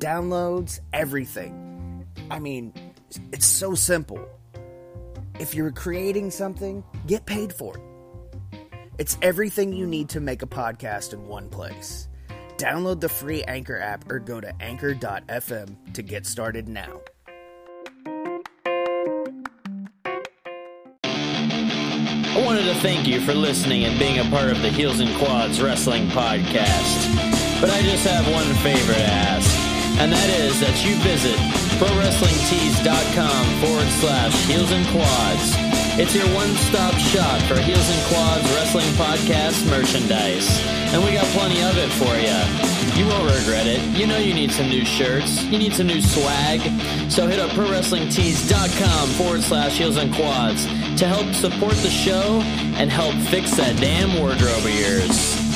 downloads, everything. I mean, it's so simple. If you're creating something, get paid for it. It's everything you need to make a podcast in one place. Download the free Anchor app or go to anchor.fm to get started now. I wanted to thank you for listening and being a part of the Heels and Quads Wrestling Podcast. But I just have one favor to ask and that is that you visit ProWrestlingTees.com forward slash Heels and Quads. It's your one-stop shop for Heels and Quads Wrestling Podcast merchandise. And we got plenty of it for you. You won't regret it. You know you need some new shirts. You need some new swag. So hit up ProWrestlingTees.com forward slash Heels and Quads to help support the show and help fix that damn wardrobe of yours.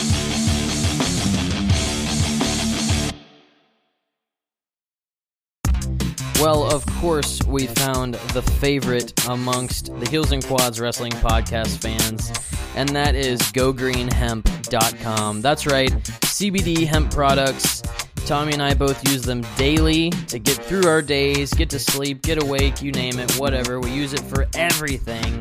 Well, of course, we found the favorite amongst the Heels and Quads Wrestling Podcast fans, and that is GoGreenHemp.com. That's right, CBD hemp products. Tommy and I both use them daily to get through our days, get to sleep, get awake, you name it, whatever. We use it for everything.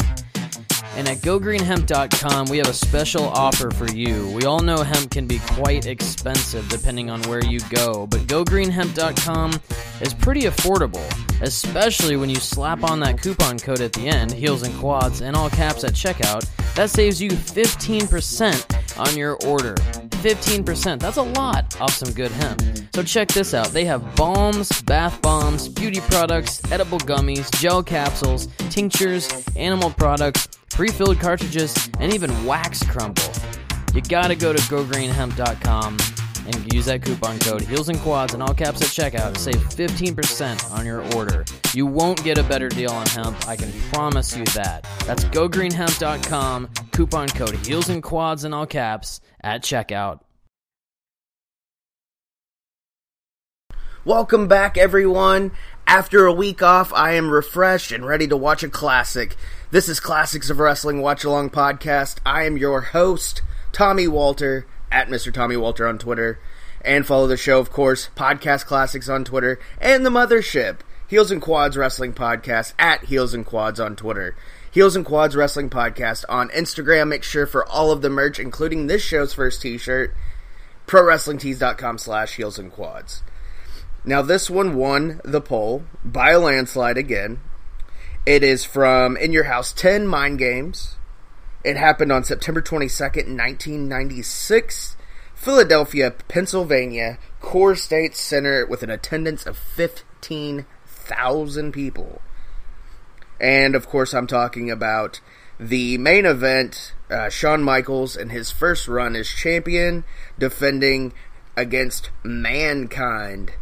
And at gogreenhemp.com, we have a special offer for you. We all know hemp can be quite expensive depending on where you go, but gogreenhemp.com is pretty affordable, especially when you slap on that coupon code at the end, heels and quads, and all caps at checkout. That saves you 15% on your order. 15%. That's a lot off some good hemp. So check this out. They have balms, bath bombs, beauty products, edible gummies, gel capsules, tinctures, animal products, pre-filled cartridges, and even wax crumble. You gotta go to gogreenhemp.com and use that coupon code Heels and Quads in all caps at checkout to save 15% on your order. You won't get a better deal on hemp, I can promise you that. That's gogreenhemp.com, coupon code Heels and Quads in all caps at checkout. Welcome back, everyone. After a week off, I am refreshed and ready to watch a classic. This is Classics of Wrestling Watch Along Podcast. I am your host, Tommy Walter, at Mr. Tommy Walter on Twitter. And follow the show, of course, Podcast Classics on Twitter, and the Mothership, Heels and Quads Wrestling Podcast, at Heels and Quads on Twitter. Heels and Quads Wrestling Podcast on Instagram. Make sure for all of the merch, including this show's first t-shirt, ProWrestlingTees.com slash Heels and Quads. Now, this one won the poll by a landslide again. It is from In Your House 10 Mind Games. It happened on September 22nd, 1996. Philadelphia, Pennsylvania, Core State Center with an attendance of 15,000 people. And of course, I'm talking about the main event uh, Shawn Michaels in his first run as champion, defending against Mankind.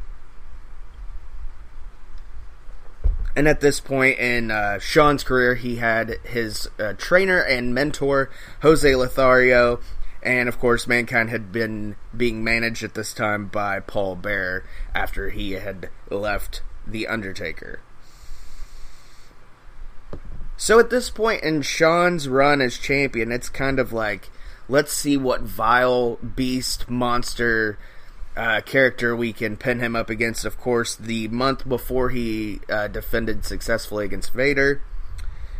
And at this point in uh, Shawn's career, he had his uh, trainer and mentor, Jose Lothario, And of course, Mankind had been being managed at this time by Paul Bearer after he had left The Undertaker. So at this point in Shawn's run as champion, it's kind of like, let's see what vile beast monster uh, character we can pin him up against. Of course, the month before he uh, defended successfully against Vader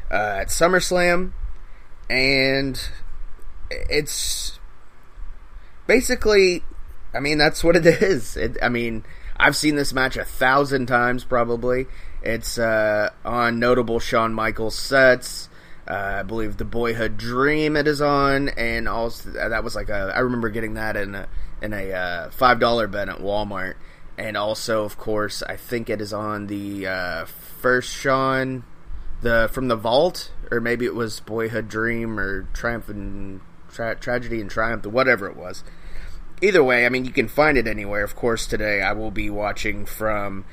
uh, at SummerSlam, and it's basically, I mean, that's what it is. It, I mean, I've seen this match a thousand times probably. It's uh, on notable Shawn Michaels sets. Uh, I believe the Boyhood Dream it is on, and also that was like a. I remember getting that in a in a uh, five dollar bet at Walmart, and also of course I think it is on the uh, first Shawn, the from the Vault, or maybe it was Boyhood Dream or Triumph and Tra- Tragedy and Triumph, whatever it was. Either way, I mean you can find it anywhere. Of course, today I will be watching from.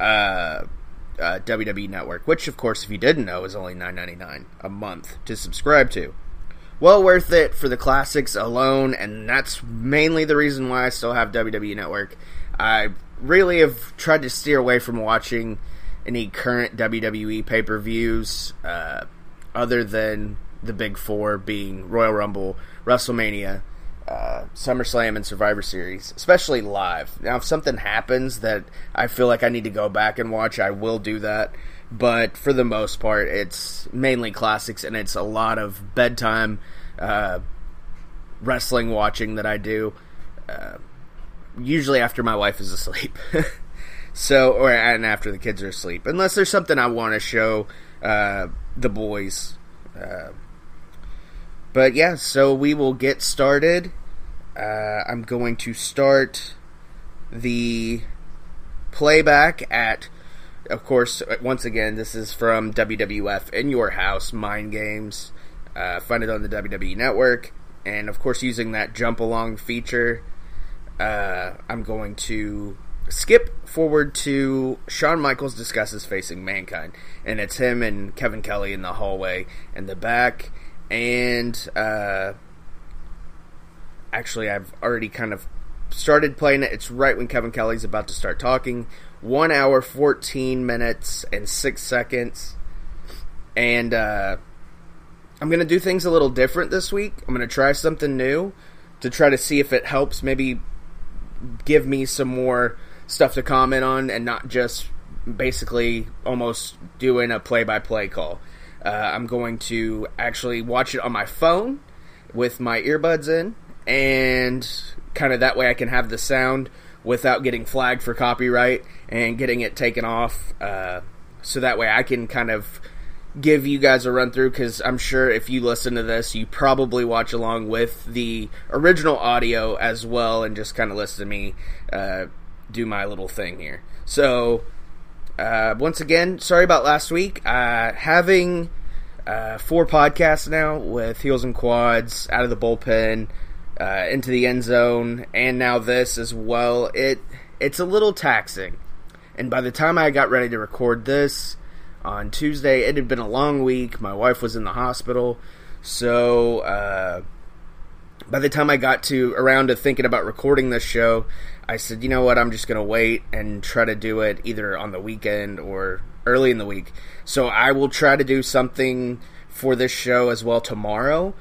Uh, uh, WWE Network, which, of course, if you didn't know, is only nine ninety nine a month to subscribe to. Well worth it for the classics alone, and that's mainly the reason why I still have WWE Network. I really have tried to steer away from watching any current WWE pay per views, uh, other than the big four being Royal Rumble, WrestleMania, uh, SummerSlam and Survivor Series, especially live. Now, if something happens that I feel like I need to go back and watch, I will do that. But for the most part, it's mainly classics, and it's a lot of bedtime uh, wrestling watching that I do. Uh, usually after my wife is asleep. so, or and after the kids are asleep, unless there's something I want to show uh, the boys. Uh, but yeah, so we will get started. Uh, I'm going to start the playback at, of course, once again, this is from WWF In Your House Mind Games. Uh, find it on the WWE Network. And of course, using that jump along feature, uh, I'm going to skip forward to Shawn Michaels discusses facing Mankind. And it's him and Kevin Kelly in the hallway in the back and uh, actually, I've already kind of started playing it. It's right when Kevin Kelly's about to start talking. One hour, 14 minutes, and six seconds. And uh, I'm going to do things a little different this week. I'm going to try something new to try to see if it helps maybe give me some more stuff to comment on and not just basically almost doing a play by play call. Uh, I'm going to actually watch it on my phone with my earbuds in, and kind of that way I can have the sound without getting flagged for copyright and getting it taken off. Uh, so that way I can kind of give you guys a run through because I'm sure if you listen to this, you probably watch along with the original audio as well and just kind of listen to me uh, do my little thing here. So uh, once again, sorry about last week. Uh, having uh, four podcasts now with Heels and Quads, Out of the Bullpen, uh, Into the End Zone, and now this as well. It It's a little taxing. And by the time I got ready to record this on Tuesday, it had been a long week. My wife was in the hospital. So, uh, by the time I got to around to thinking about recording this show, I said, you know what, I'm just going to wait and try to do it either on the weekend or early in the week. So I will try to do something for this show as well tomorrow.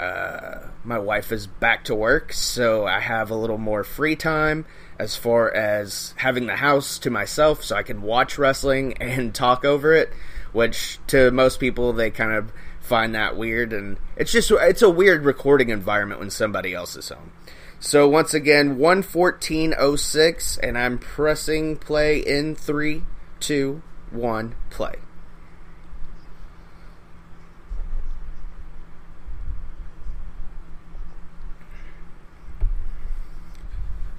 Uh, my wife is back to work, so I have a little more free time as far as having the house to myself so I can watch wrestling and talk over it, which to most people they kind of find that weird and it's just it's a weird recording environment when somebody else is home. So once again, 114.06, and I'm pressing play in 3, 2, 1, play.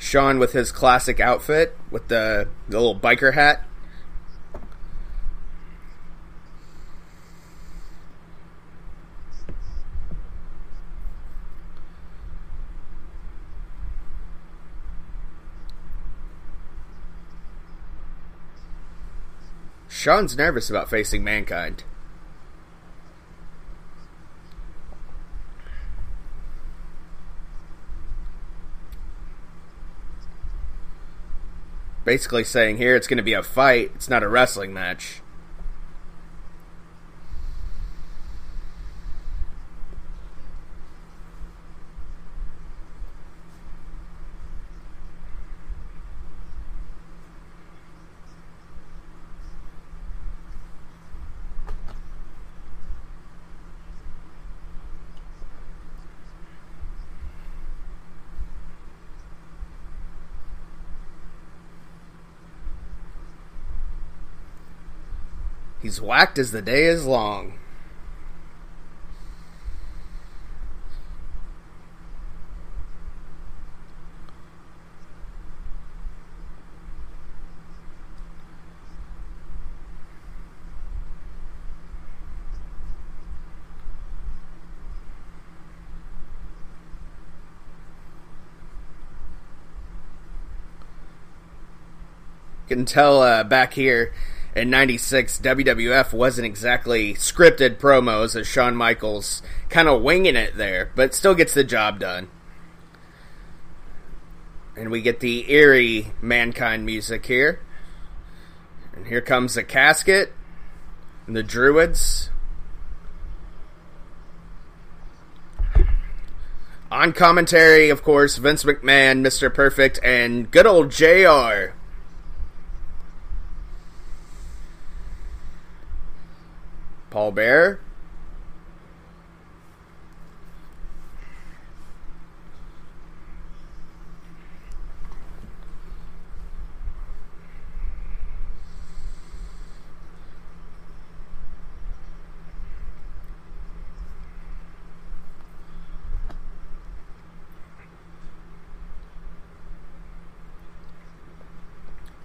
Shawn with his classic outfit, with the, the little biker hat. Shawn's nervous about facing mankind. Basically saying here it's going to be a fight, it's not a wrestling match. He's whacked as the day is long. Can tell uh, back here in 96 WWF wasn't exactly scripted promos as Shawn Michaels kind of winging it there, but still gets the job done. And we get the eerie Mankind music here. And here comes the casket and the Druids. On commentary, of course, Vince McMahon, Mr. Perfect, and good old JR. Paul Bearer.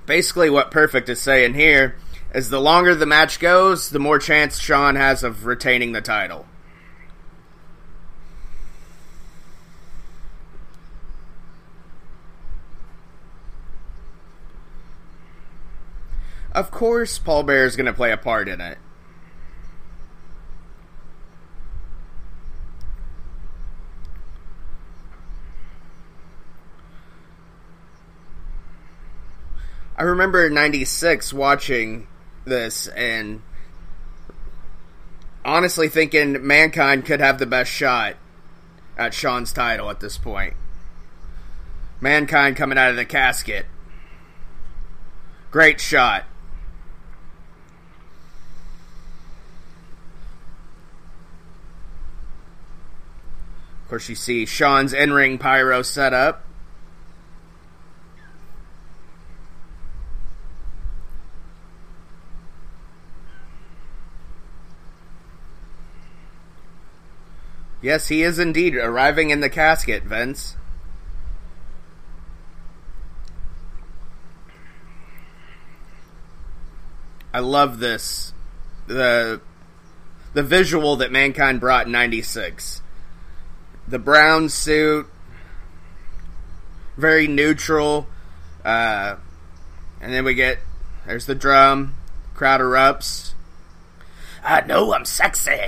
Basically, what Perfect is saying here as the longer the match goes, the more chance Shawn has of retaining the title. Of course, Paul Bearer is going to play a part in it. I remember '96 watching this and honestly thinking Mankind could have the best shot at Shawn's title at this point. Mankind coming out of the casket. Great shot. Of course, you see Shawn's in ring pyro set up. Yes, he is indeed arriving in the casket, Vince. I love this. The the visual that Mankind brought in 96. The brown suit, very neutral. Uh, and then we get there's the drum, crowd erupts. I know I'm sexy.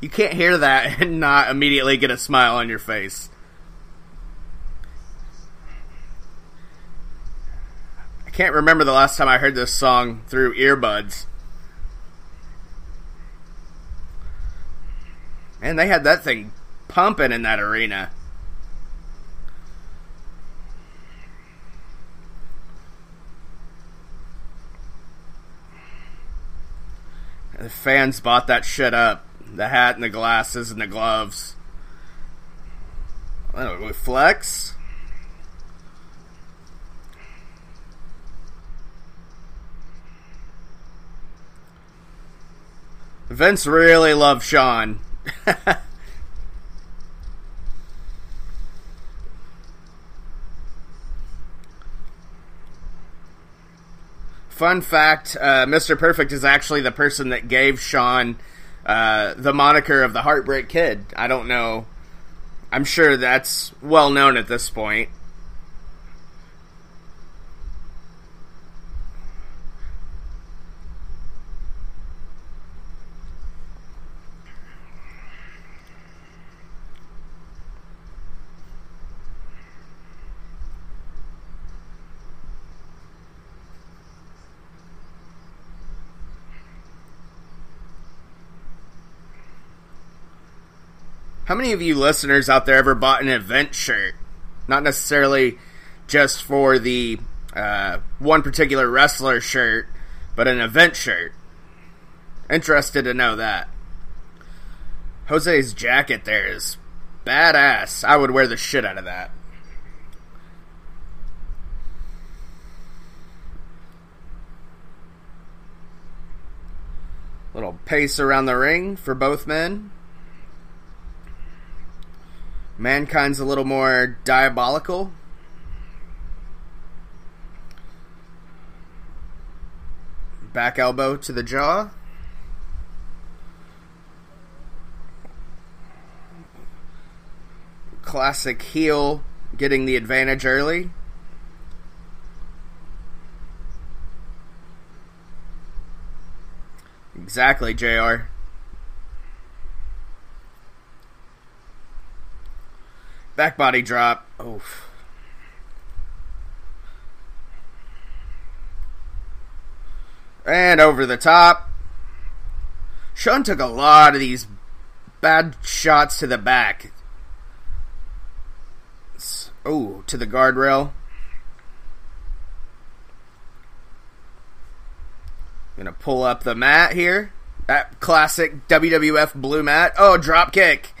You can't hear that and not immediately get a smile on your face. I can't remember the last time I heard this song through earbuds. And they had that thing pumping in that arena. The fans bought that shit up the hat and the glasses and the gloves. Oh, with flex. Vince really loved Shawn. Fun fact uh, Mr. Perfect is actually the person that gave Shawn uh, the moniker of the Heartbreak Kid. I don't know. I'm sure that's well known at this point. How many of you listeners out there ever bought an event shirt? Not necessarily just for the uh, one particular wrestler shirt, but an event shirt. Interested to know that. Jose's jacket there is badass. I would wear the shit out of that. Little pace around the ring for both men. Mankind's a little more diabolical. Back elbow to the jaw. Classic heel getting the advantage early. Exactly, JR. Back body drop. Oof. And over the top. Shawn took a lot of these bad shots to the back. Oh, to the guardrail. Gonna pull up the mat here. That classic WWF blue mat. Oh, drop kick.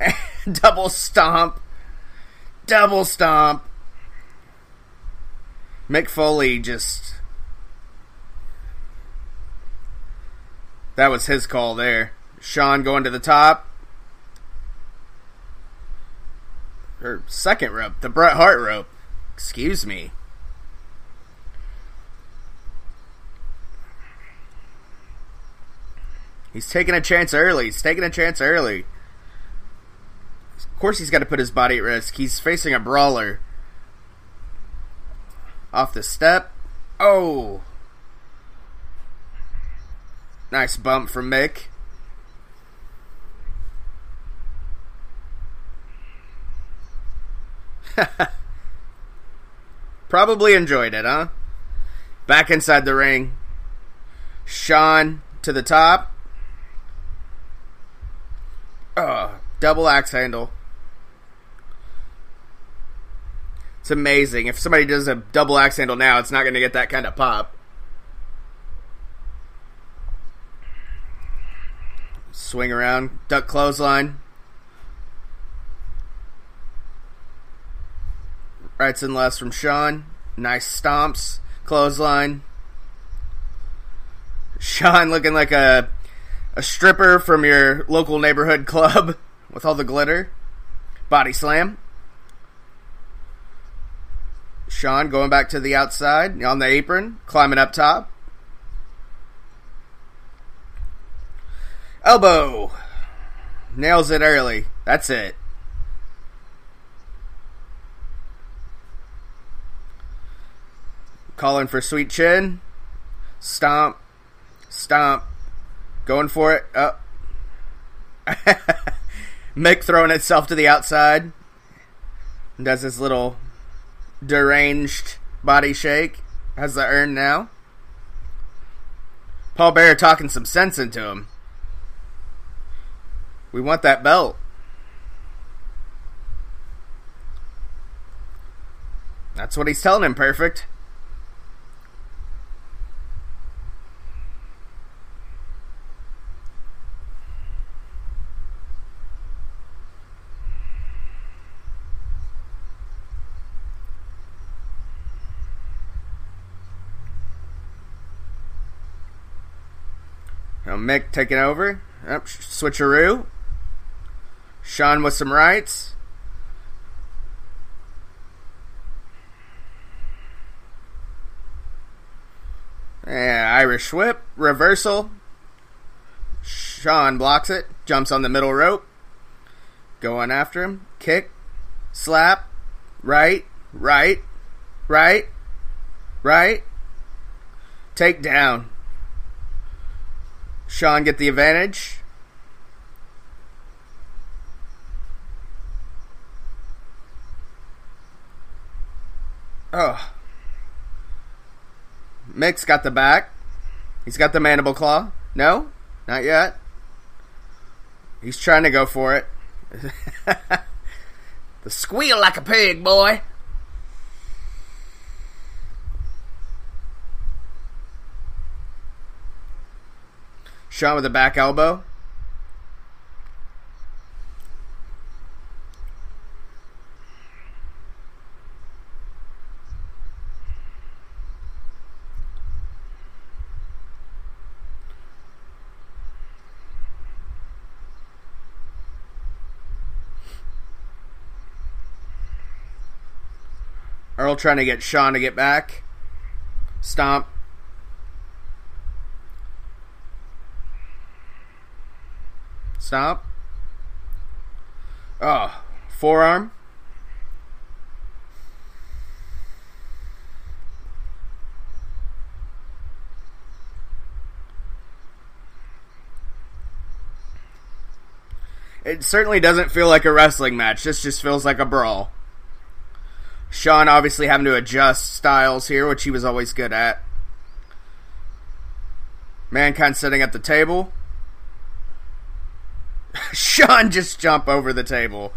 Double stomp. Double stomp. Mick Foley just. That was his call there. Shawn going to the top. Or second rope. The Bret Hart rope. Excuse me. He's taking a chance early. He's taking a chance early. Of course, he's got to put his body at risk. He's facing a brawler. Off the step. Oh! Nice bump from Mick. Probably enjoyed it, huh? Back inside the ring. Shawn to the top. Oh, double axe handle. It's amazing. If somebody does a double axe handle now, it's not going to get that kind of pop. Swing around, duck clothesline. Rights and lefts from Shawn. Nice stomps. Clothesline. Shawn looking like a a stripper from your local neighborhood club with all the glitter. Body slam. Shawn going back to the outside on the apron, climbing up top. Elbow. Nails it early. That's it. Calling for sweet chin. Stomp. Stomp. Going for it. Up. Mick throwing itself to the outside. Does his little deranged body shake. Has the urn now. Paul Bearer talking some sense into him. We want that belt. That's what he's telling him, perfect. Mick taking over. Yep, switcheroo. Shawn with some rights. Yeah, Irish whip, reversal. Shawn blocks it, jumps on the middle rope. Going after him. Kick, slap, right, right, right, right. Take down. Shawn get the advantage. Oh. Mick's got the back. He's got the mandible claw. No? Not yet. He's trying to go for it. the squeal like a pig, boy. Shawn with a back elbow. Earl trying to get Shawn to get back. Stomp. Stomp. Oh, ah, forearm. It certainly doesn't feel like a wrestling match. This just feels like a brawl. Shawn obviously having to adjust styles here, which he was always good at. Mankind sitting at the table. Shawn just jump over the table.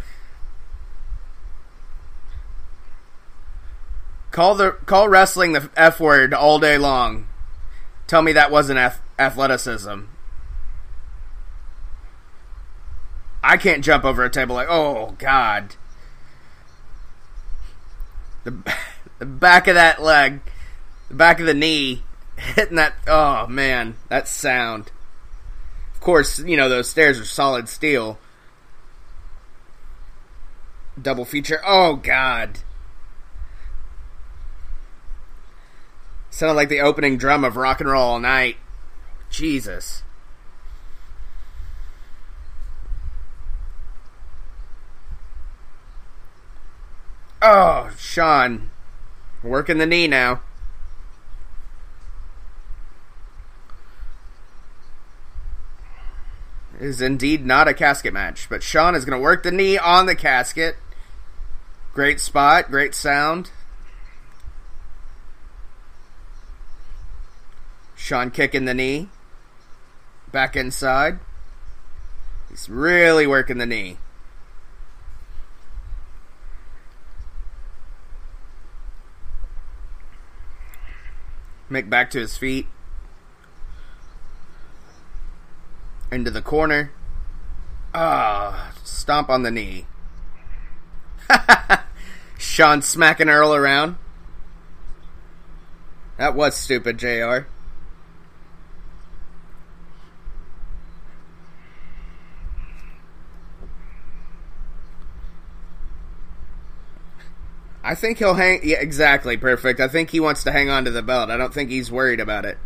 Call the call wrestling the F word all day long. Tell me that wasn't ath- athleticism. I can't jump over a table like, oh god the, the back of that leg, the back of the knee, hitting that. Oh man, that sound. Course, you know those stairs are solid steel. Double feature. Oh god. Sounded like the opening drum of Rock and Roll All Night. Jesus. Oh, Shawn. Working the knee now. Is indeed not a casket match, but Shawn is going to work the knee on the casket. Great spot, great sound. Shawn kicking the knee. Back inside. He's really working the knee. Mick back to his feet. Into the corner. Ah, stomp on the knee. Shawn smacking Earl around. That was stupid, JR. I think he'll hang. Yeah, exactly. Perfect. I think he wants to hang on to the belt. I don't think he's worried about it.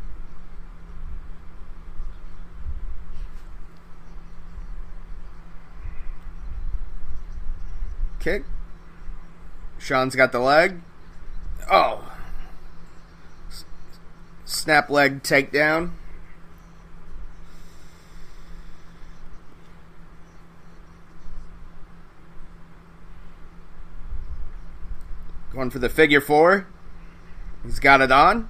Kick. Shawn's got the leg. Oh. Snap leg takedown. Going for the figure four. He's got it on.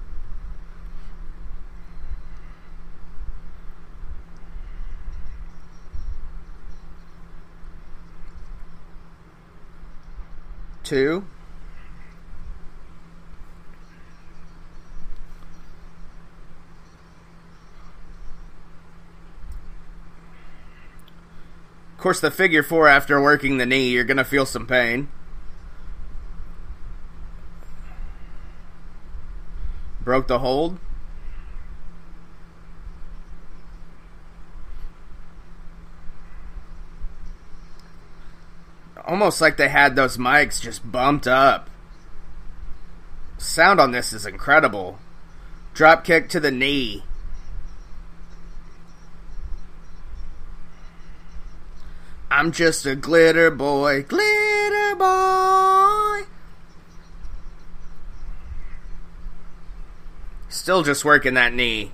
Two. Of course, the figure four after working the knee, you're going to feel some pain. broke the hold. Almost like they had those mics just bumped up. Sound on this is incredible. Drop kick to the knee. I'm just a glitter boy, glitter boy. Still just working that knee.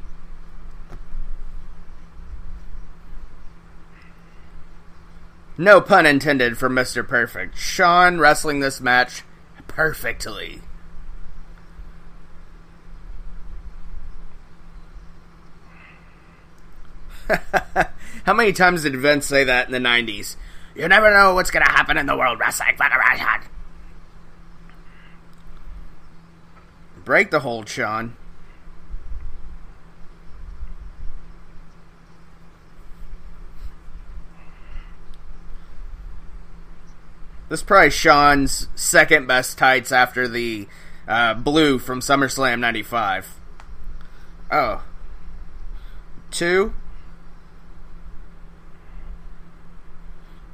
No pun intended for Mr. Perfect. Shawn wrestling this match perfectly. How many times did Vince say that in the 90s? You never know what's going to happen in the World Wrestling Federation. Break the hold, Shawn. This is probably Shawn's second best tights after the uh, blue from SummerSlam 95. Oh. Two.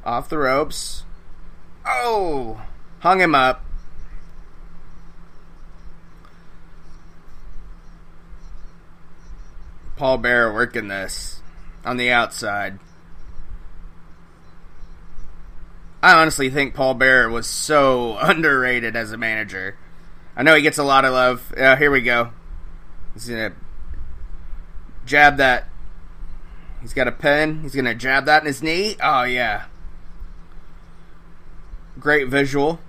Off the ropes. Oh! Hung him up. Paul Bearer working this on the outside. I honestly think Paul Bearer was so underrated as a manager. I know he gets a lot of love. Uh, here we go. He's gonna jab that. He's got a pen. He's gonna jab that in his knee. Oh yeah. Great visual.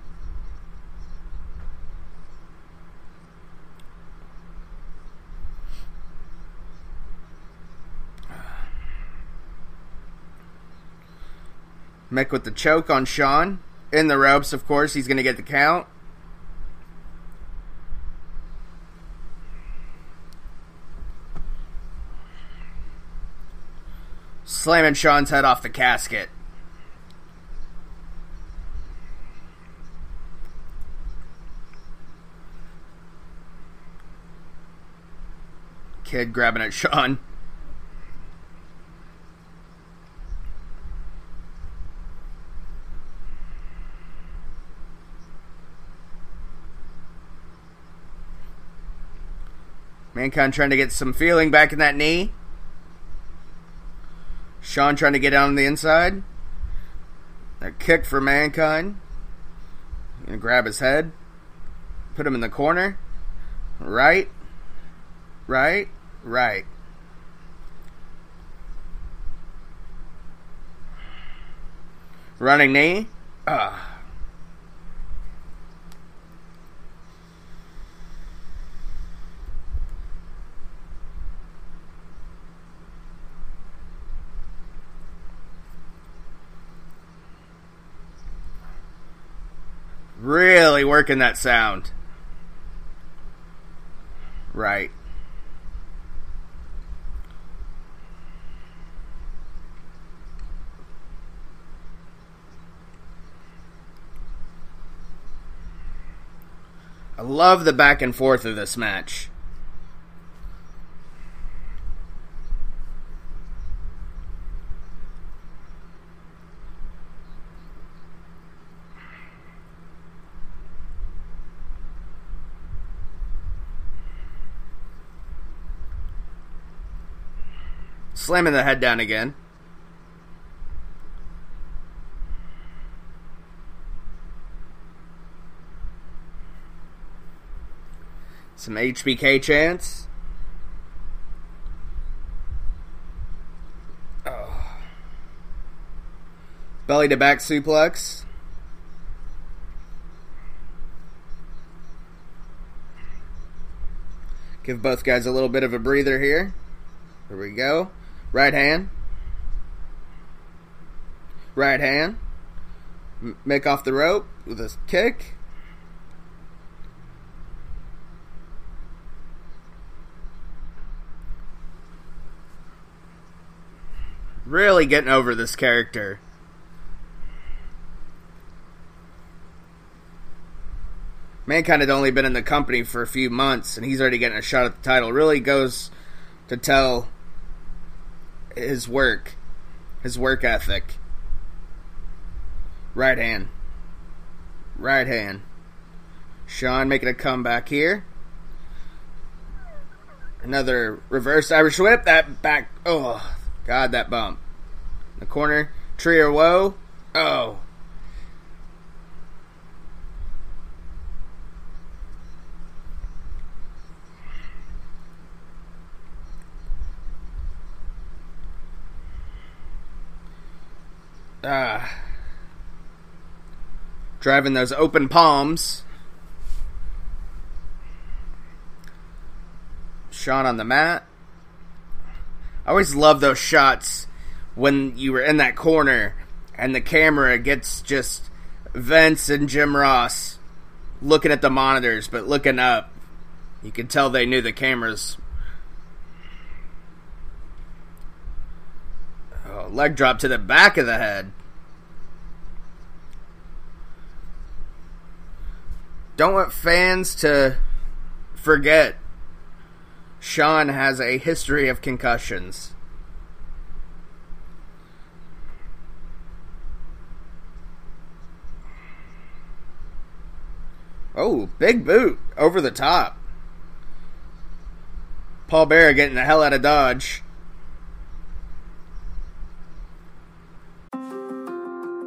Mick with the choke on Shawn. In the ropes, of course, he's going to get the count. Slamming Shawn's head off the casket. Kid grabbing at Shawn. Mankind trying to get some feeling back in that knee. Shawn trying to get out on the inside. A kick for Mankind. Gonna grab his head. Put him in the corner. Right. Right. Right. Running knee. Ah. Really working that sound. Right. I love the back and forth of this match. Slamming the head down again. Some HBK chance. Oh. Belly to back suplex. Give both guys a little bit of a breather here. Here we go. Right hand. Right hand. make off the rope with a kick. Really getting over this character. Mankind had only been in the company for a few months, and he's already getting a shot at the title. Really goes to tell his work, his work ethic. Right hand. Right hand. Shawn making a comeback here. Another reverse Irish whip. That back. Oh, God, that bump. The corner. Tree of woe. Oh. Uh, driving those open palms. Shawn on the mat. I always love those shots when you were in that corner and the camera gets just Vince and Jim Ross looking at the monitors, but looking up. You can tell they knew the cameras. Oh, leg drop to the back of the head. Don't want fans to forget Shawn has a history of concussions. Oh, big boot over the top. Paul Bearer getting the hell out of Dodge.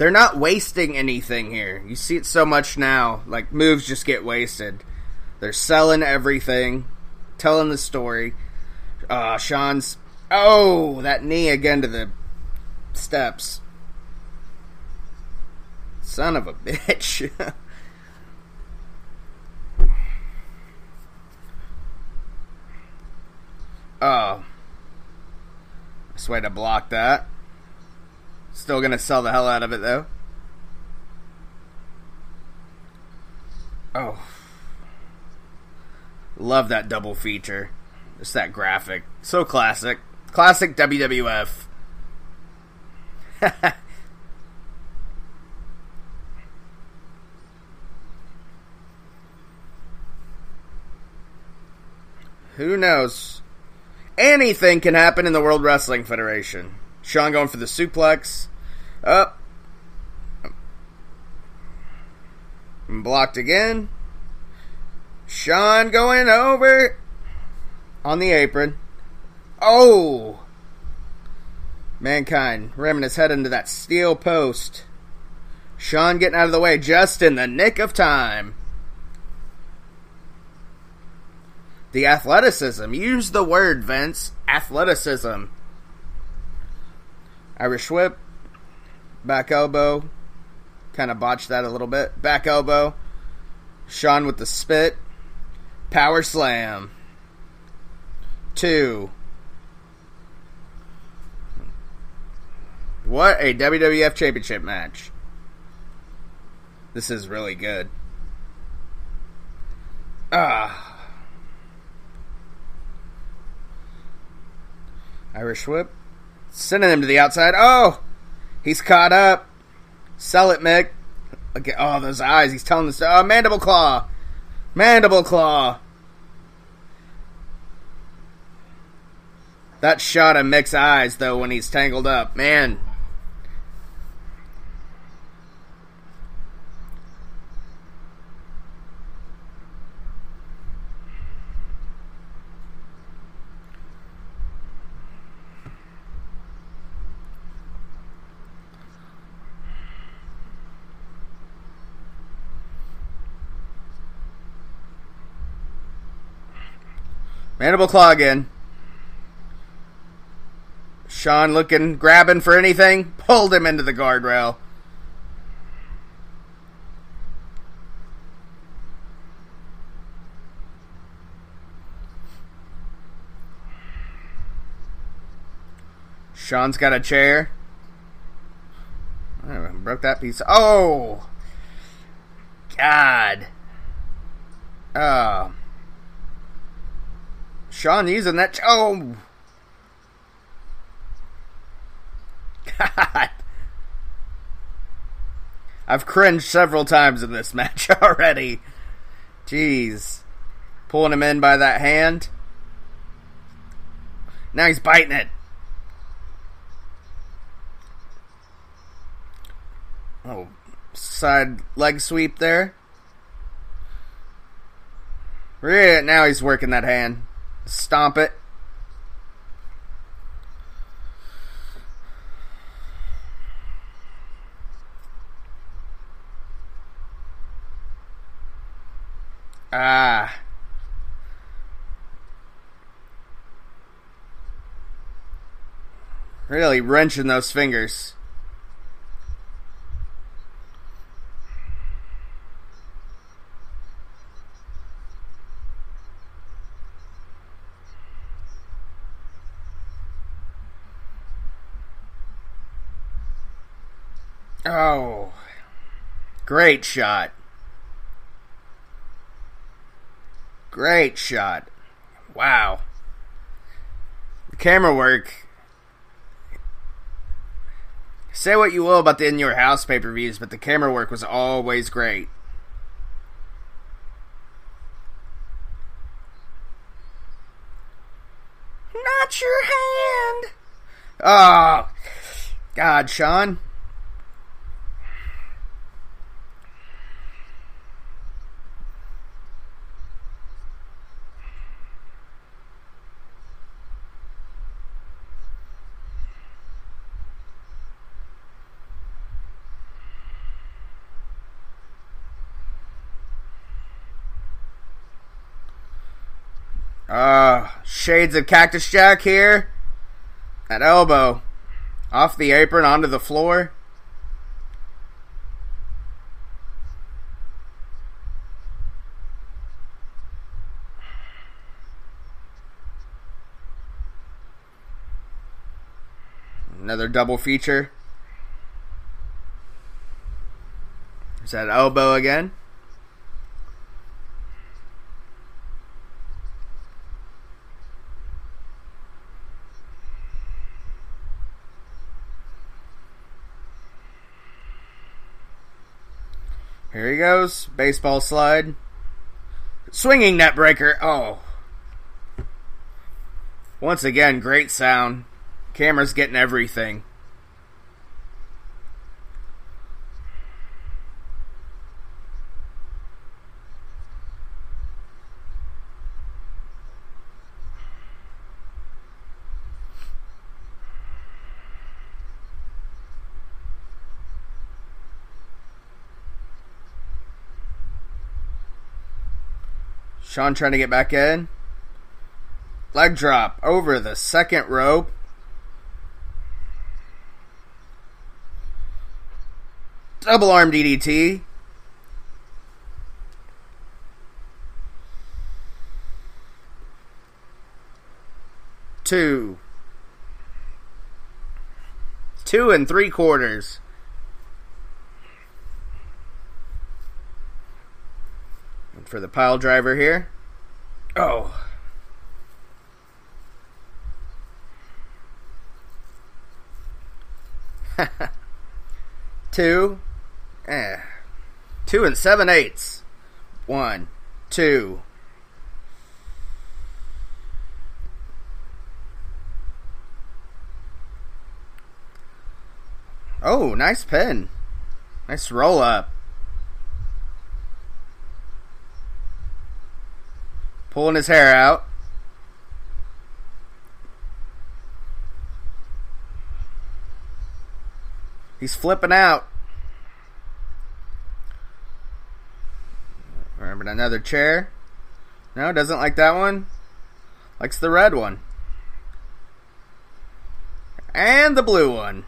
They're not wasting anything here. You see it so much now. Like, moves just get wasted. They're selling everything, telling the story. Uh, Shawn's Oh, that knee again to the steps. Son of a bitch. oh. Nice way to block that. Still gonna sell the hell out of it though. Oh. Love that double feature. Just that graphic. So classic. Classic WWF. Who knows? Anything can happen in the World Wrestling Federation. Shawn going for the suplex. Up. Blocked again. Shawn going over on the apron. Oh! Mankind ramming his head into that steel post. Shawn getting out of the way just in the nick of time. The athleticism. Use the word, Vince. Athleticism. Irish whip. Back elbow. Kind of botched that a little bit. Back elbow. Shawn with the spit. Power slam. Two. What a WWF Championship match. This is really good. Ah. Irish whip. Sending him to the outside. Oh! He's caught up. Sell it, Mick. At oh those eyes. He's telling us oh mandible claw. Mandible claw. That shot of Mick's eyes though when he's tangled up. Man, Mandible claw again. Shawn looking, grabbing for anything, pulled him into the guardrail. Shawn's got a chair. Broke that piece. Oh! God. Oh. Shawn using that. Oh! God. I've cringed several times in this match already. Jeez. Pulling him in by that hand. Now he's biting it. Oh, side leg sweep there. Yeah, now he's working that hand. Stomp it. Ah. Really wrenching those fingers. Oh. Great shot. Great shot. Wow. The camera work. Say what you will about the in your house pay per views, but the camera work was always great. Not your hand. Oh, God, Shawn. Uh, shades of Cactus Jack here. At elbow. Off the apron onto the floor. Another double feature. Is that elbow again? Here he goes. Baseball slide. Swinging neckbreaker. Oh. Once again, great sound. Camera's getting everything. Shawn trying to get back in. Leg drop over the second rope. Double arm DDT. Two. Two and three quarters. For the pile driver here. Oh. two. Eh. Two and seven eighths. One. Two. Oh, nice pin. Nice roll up. Pulling his hair out. He's flipping out. Remember another chair? No, doesn't like that one. Likes the red one. And the blue one.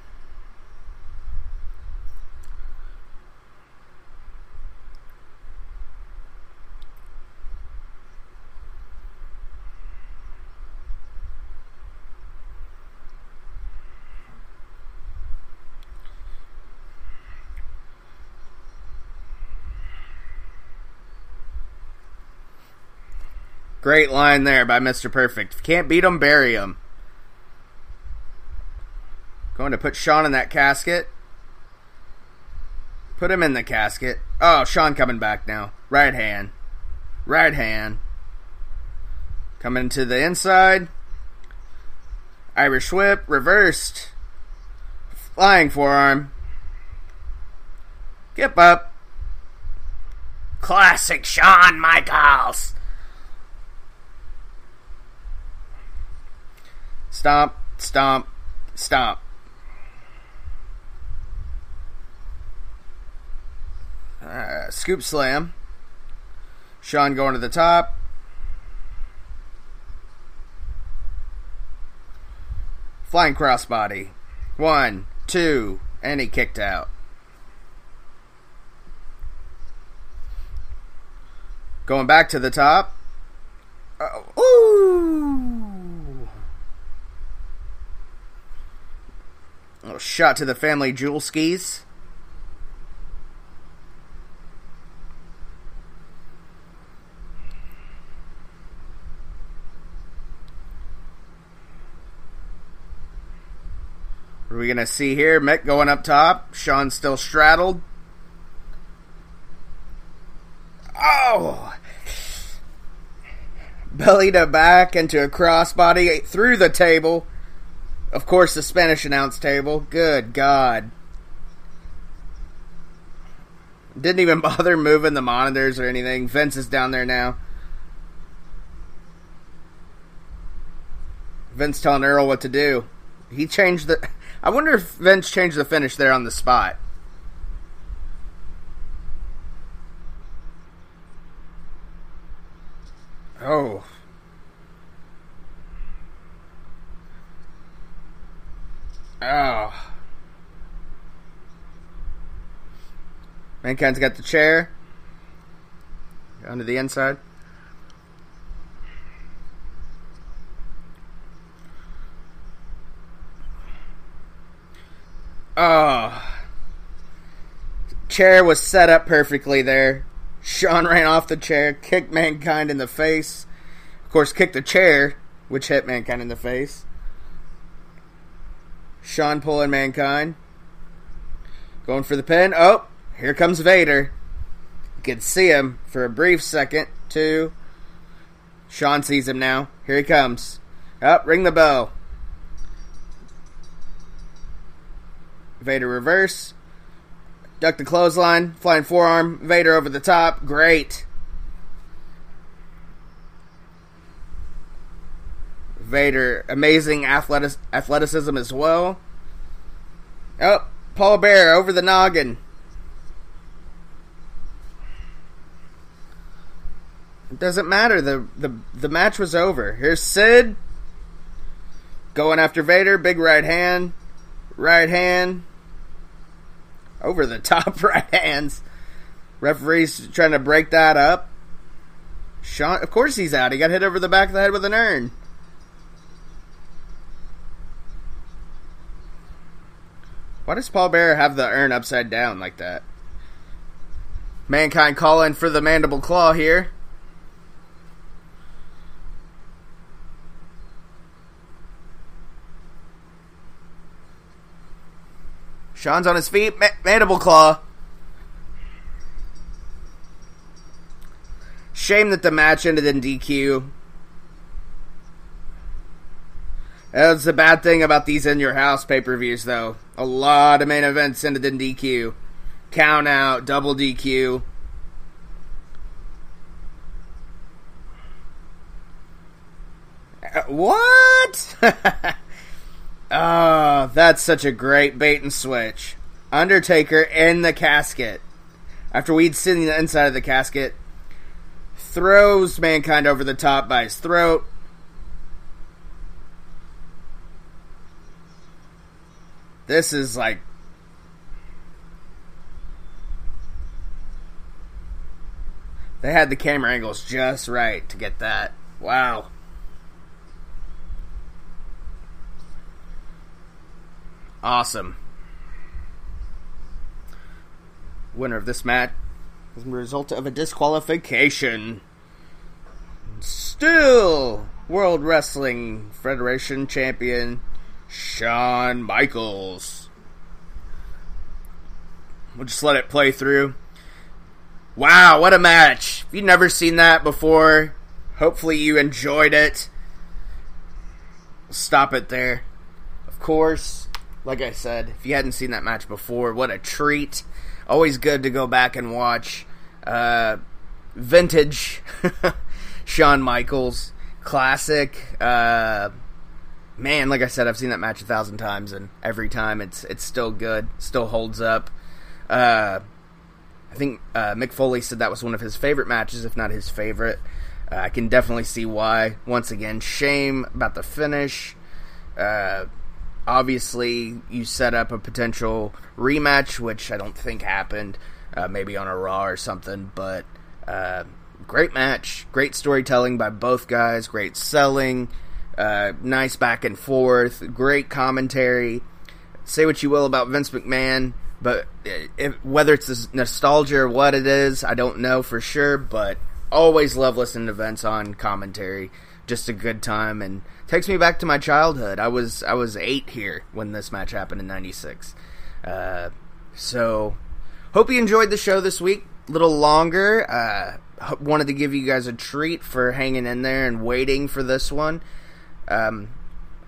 Great line there by Mr. Perfect. If you can't beat him, bury him. Going to put Shawn in that casket. Put him in the casket. Oh, Shawn coming back now. Right hand. Right hand. Coming to the inside. Irish whip. Reversed. Flying forearm. Get up. Classic Shawn Michaels. Stomp, stomp, stomp. Uh, scoop slam. Shawn going to the top. Flying crossbody. One, two, and he kicked out. Going back to the top. Uh, ooh! Little shot to the family jewel skis. What are we gonna see here? Mick going up top. Shawn still straddled. Oh! Belly to back into a crossbody through the table. Of course, the Spanish announce table. Good God. Didn't even bother moving the monitors or anything. Vince is down there now. Vince telling Earl what to do. He changed the. I wonder if Vince changed the finish there on the spot. Oh. Oh. Mankind's got the chair. Under the inside. Oh. Chair was set up perfectly there. Shawn ran off the chair, kicked Mankind in the face. Of course, kicked the chair, which hit Mankind in the face. Shawn pulling Mankind. Going for the pin. Oh, here comes Vader. You can see him for a brief second. Two. Shawn sees him now. Here he comes. Up, oh, ring the bell. Vader reverse. Duck the clothesline. Flying forearm. Vader over the top. Great. Vader, amazing athletic, athleticism as well. Oh, Paul Bearer over the noggin. It doesn't matter. The, the the match was over. Here's Sid going after Vader. Big right hand. Right hand over the top right hands. Referee's trying to break that up. Shawn, of course he's out. He got hit over the back of the head with an urn. Why does Paul Bearer have the urn upside down like that? Mankind calling for the mandible claw here. Shawn's on his feet. Ma- mandible claw. Shame that the match ended in DQ. That's the bad thing about these in your house pay per views, though. A lot of main events ended in DQ. Count out, double DQ. Uh, what? Oh, that's such a great bait and switch. Undertaker in the casket. After we'd seen the inside of the casket, throws Mankind over the top by his throat. This is like. They had the camera angles just right to get that. Wow. Awesome. Winner of this match is a result of a disqualification. Still, World Wrestling Federation champion Shawn Michaels. We'll just let it play through. Wow, what a match! If you've never seen that before, hopefully you enjoyed it. Stop it there. Of course, like I said, if you hadn't seen that match before, what a treat. Always good to go back and watch. Uh, vintage Shawn Michaels, classic. Uh, man, like I said, I've seen that match a thousand times, and every time it's it's still good, still holds up. Uh, I think uh, Mick Foley said that was one of his favorite matches, if not his favorite. Uh, I can definitely see why. Once again, shame about the finish. Uh, obviously, you set up a potential rematch, which I don't think happened. Uh, maybe on a Raw or something, but uh, great match, great storytelling by both guys, great selling, uh, nice back and forth, great commentary. Say what you will about Vince McMahon, but if, whether it's nostalgia or what it is, I don't know for sure. But always love listening to Vince on commentary. Just a good time and takes me back to my childhood. I was I was eight here when this match happened in '96. Uh, so hope you enjoyed the show this week. A little longer. Uh, wanted to give you guys a treat for hanging in there and waiting for this one. Um,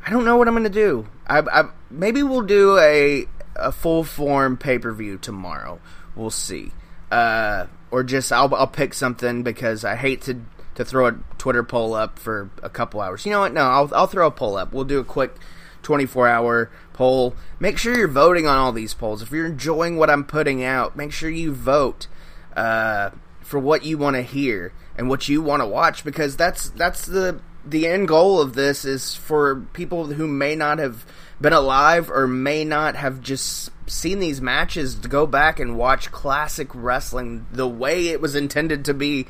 I don't know what I'm to do. I, I, maybe we'll do a a full form pay per view tomorrow. We'll see. Uh, or just I'll I'll pick something because I hate to to throw a Twitter poll up for a couple hours. You know what? No, I'll I'll throw a poll up. We'll do a quick 24 hour poll. Make sure you're voting on all these polls. If you're enjoying what I'm putting out, make sure you vote uh, for what you want to hear and what you want to watch because that's that's the the end goal of this is for people who may not have been alive or may not have just seen these matches to go back and watch classic wrestling the way it was intended to be.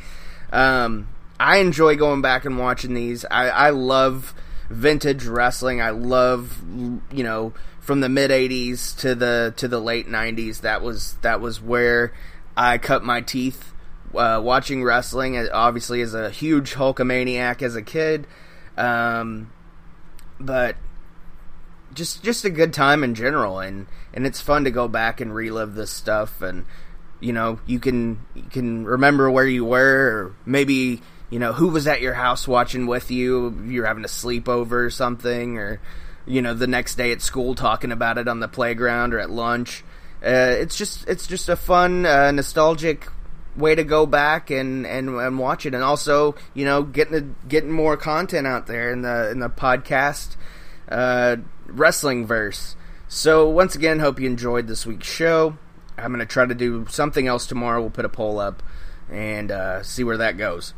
Um, I enjoy going back and watching these. I, I love vintage wrestling. I love you know from the mid '80s to the to the late '90s. That was that was where I cut my teeth uh, watching wrestling. Obviously, as a huge Hulkamaniac as a kid, um, but just just a good time in general, and and it's fun to go back and relive this stuff, and you know you can you can remember where you were, or maybe you know who was at your house watching with you. You're having a sleepover or something, or you know the next day at school talking about it on the playground or at lunch. Uh, it's just it's just a fun, uh, nostalgic way to go back and, and, and watch it, and also you know getting the, getting more content out there in the in the podcast uh, wrestling verse. So once again, hope you enjoyed this week's show. I'm gonna try to do something else tomorrow. We'll put a poll up and uh, see where that goes.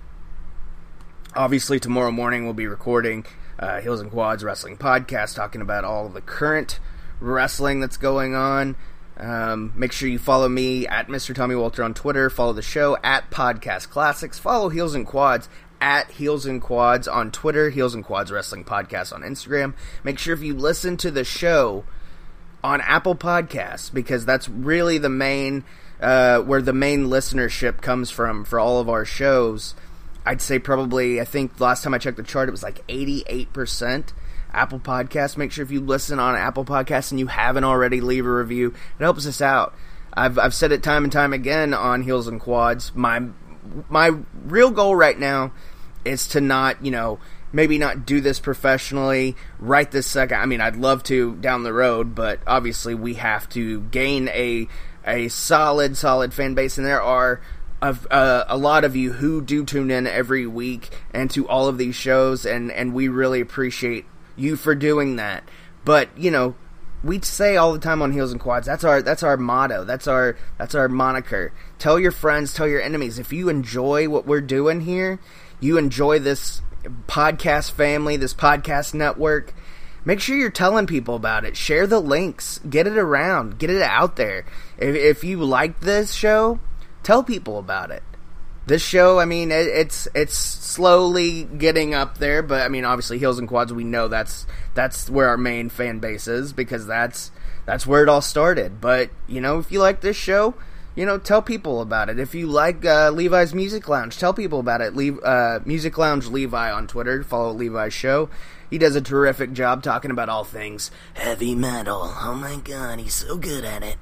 Obviously, tomorrow morning we'll be recording uh, Heels and Quads Wrestling Podcast, talking about all of the current wrestling that's going on. Um, make sure you follow me at Mr. Tommy Walter on Twitter. Follow the show at Podcast Classics. Follow Heels and Quads at Heels and Quads on Twitter, Heels and Quads Wrestling Podcast on Instagram. Make sure if you listen to the show on Apple Podcasts, because that's really the main uh, where the main listenership comes from for all of our shows. I'd say probably I think last time I checked the chart it was like eighty eight percent Apple Podcasts. Make sure if you listen on Apple Podcasts and you haven't already, leave a review. It helps us out. I've I've said it time and time again on Heels and Quads. My my real goal right now is to not, you know, maybe not do this professionally right this second. I mean, I'd love to down the road, but obviously we have to gain a a solid, solid fan base, and there are a, uh, a lot of you who do tune in every week and to all of these shows, and and we really appreciate you for doing that. But you know, we say all the time on heels and quads that's our that's our motto that's our that's our moniker. Tell your friends tell your enemies. If you enjoy what we're doing here you enjoy this podcast family this podcast network make sure you're telling people about it. Share the links. Get it around. Get it out there. If, if you like this show tell people about it this show, I mean, it, it's it's slowly getting up there, but I mean, obviously, Heels and Quads, we know that's that's where our main fan base is because that's that's where it all started. But you know, if you like this show, you know, tell people about it. If you like uh, Levi's Music Lounge, tell people about it. Le- uh, Music Lounge Levi on Twitter. Follow Levi's show. He does a terrific job talking about all things heavy metal. Oh my god, he's so good at it.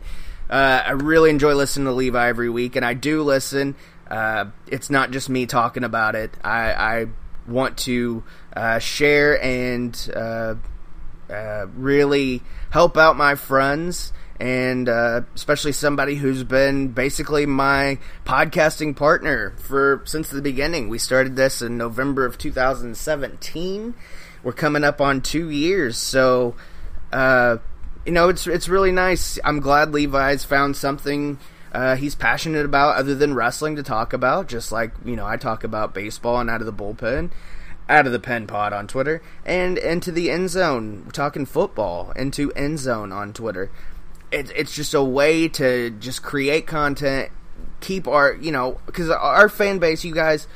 Uh, I really enjoy listening to Levi every week, and I do listen. Uh, it's not just me talking about it. I, I want to uh, share and uh, uh, really help out my friends and uh, especially somebody who's been basically my podcasting partner for since the beginning. We started this in November of 2017. We're coming up on two years, so uh, you know it's it's really nice. I'm glad Levi's found something. Uh, he's passionate about other than wrestling to talk about, just like you know I talk about baseball and out of the bullpen out of the pen pod on Twitter and into the end zone. We're talking football into end zone on Twitter. It, it's just a way to just create content, keep our you know because our fan base, you guys,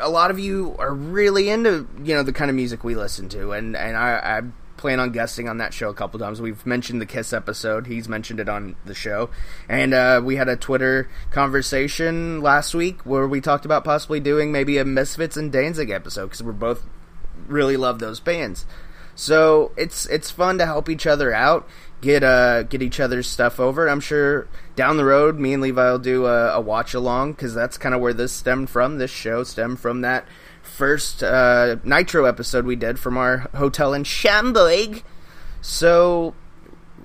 a lot of you are really into you know the kind of music we listen to, and and I, I plan on guesting on that show a couple times. We've mentioned the Kiss episode; he's mentioned it on the show, and uh, we had a Twitter conversation last week where we talked about possibly doing maybe a Misfits and Danzig episode because we're both really love those bands. So it's it's fun to help each other out, get uh get each other's stuff over. I'm sure down the road, me and Levi will do a, a watch along because that's kind of where this stemmed from. This show stemmed from that first uh, Nitro episode we did from our hotel in Schaumburg. So,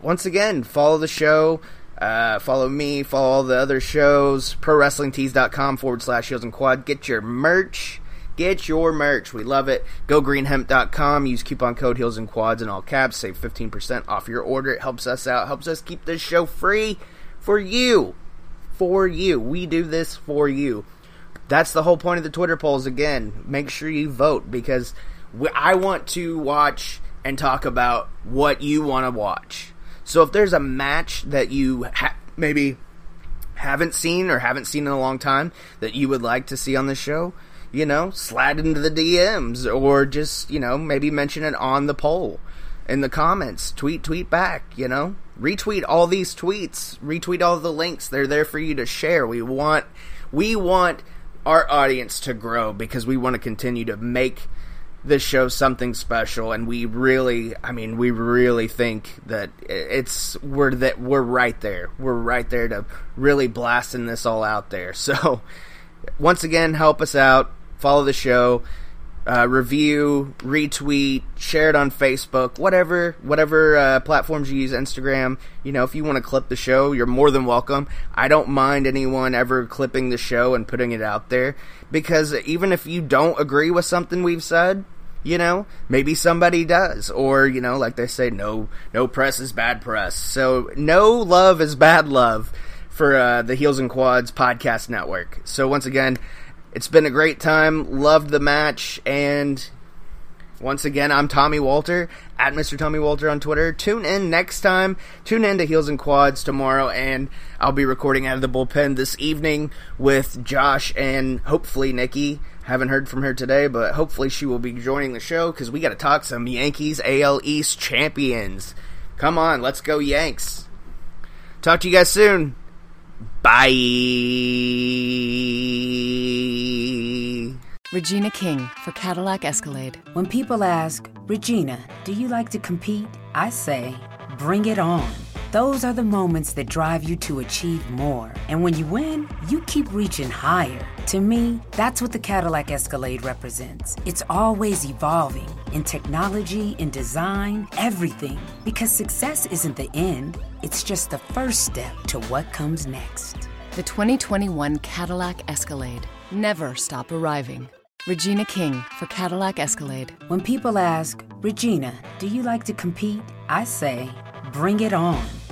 once again, follow the show. Uh, follow me, follow all the other shows, prowrestlingtees.com forward slash heels and quad. Get your merch. Get your merch. We love it. Go GoGreenHemp.com. Use coupon code heels and quads in all caps. Save 15% off your order. It helps us out. Helps us keep this show free for you. For you. We do this for you that's the whole point of the Twitter polls. Again, make sure you vote because I want to watch and talk about what you want to watch. So if there's a match that you ha- maybe haven't seen or haven't seen in a long time that you would like to see on the show, you know, slide into the DMs or just, you know, maybe mention it on the poll in the comments. Tweet, tweet back, you know. Retweet all these tweets. Retweet all the links. They're there for you to share. We want we want our audience to grow because we want to continue to make this show something special and we really I mean we really think that it's we're that we're right there. We're right there to really blasting this all out there. So once again help us out, follow the show, uh, review, retweet, share it on Facebook, whatever whatever uh, platforms you use, Instagram. You know, if you want to clip the show, you're more than welcome. I don't mind anyone ever clipping the show and putting it out there because even if you don't agree with something we've said, you know, maybe somebody does, or you know, like they say, no no press is bad press. So no love is bad love for uh, the Heels and Quads podcast network. So once again. It's been a great time. Loved the match. And once again, I'm Tommy Walter at Mr. Tommy Walter on Twitter. Tune in next time. Tune in to Heels and Quads tomorrow. And I'll be recording out of the bullpen this evening with Josh and hopefully Nikki. Haven't heard from her today, but hopefully she will be joining the show because we got to talk some Yankees AL East champions. Come on, let's go Yanks. Talk to you guys soon. Bye. Regina King for Cadillac Escalade. When people ask, Regina, do you like to compete? I say, bring it on. Those are the moments that drive you to achieve more. And when you win, you keep reaching higher. To me, that's what the Cadillac Escalade represents. It's always evolving in technology, in design, everything. Because success isn't the end, it's just the first step to what comes next. The 2021 Cadillac Escalade. Never stop arriving. Regina King for Cadillac Escalade. When people ask, Regina, do you like to compete? I say, bring it on.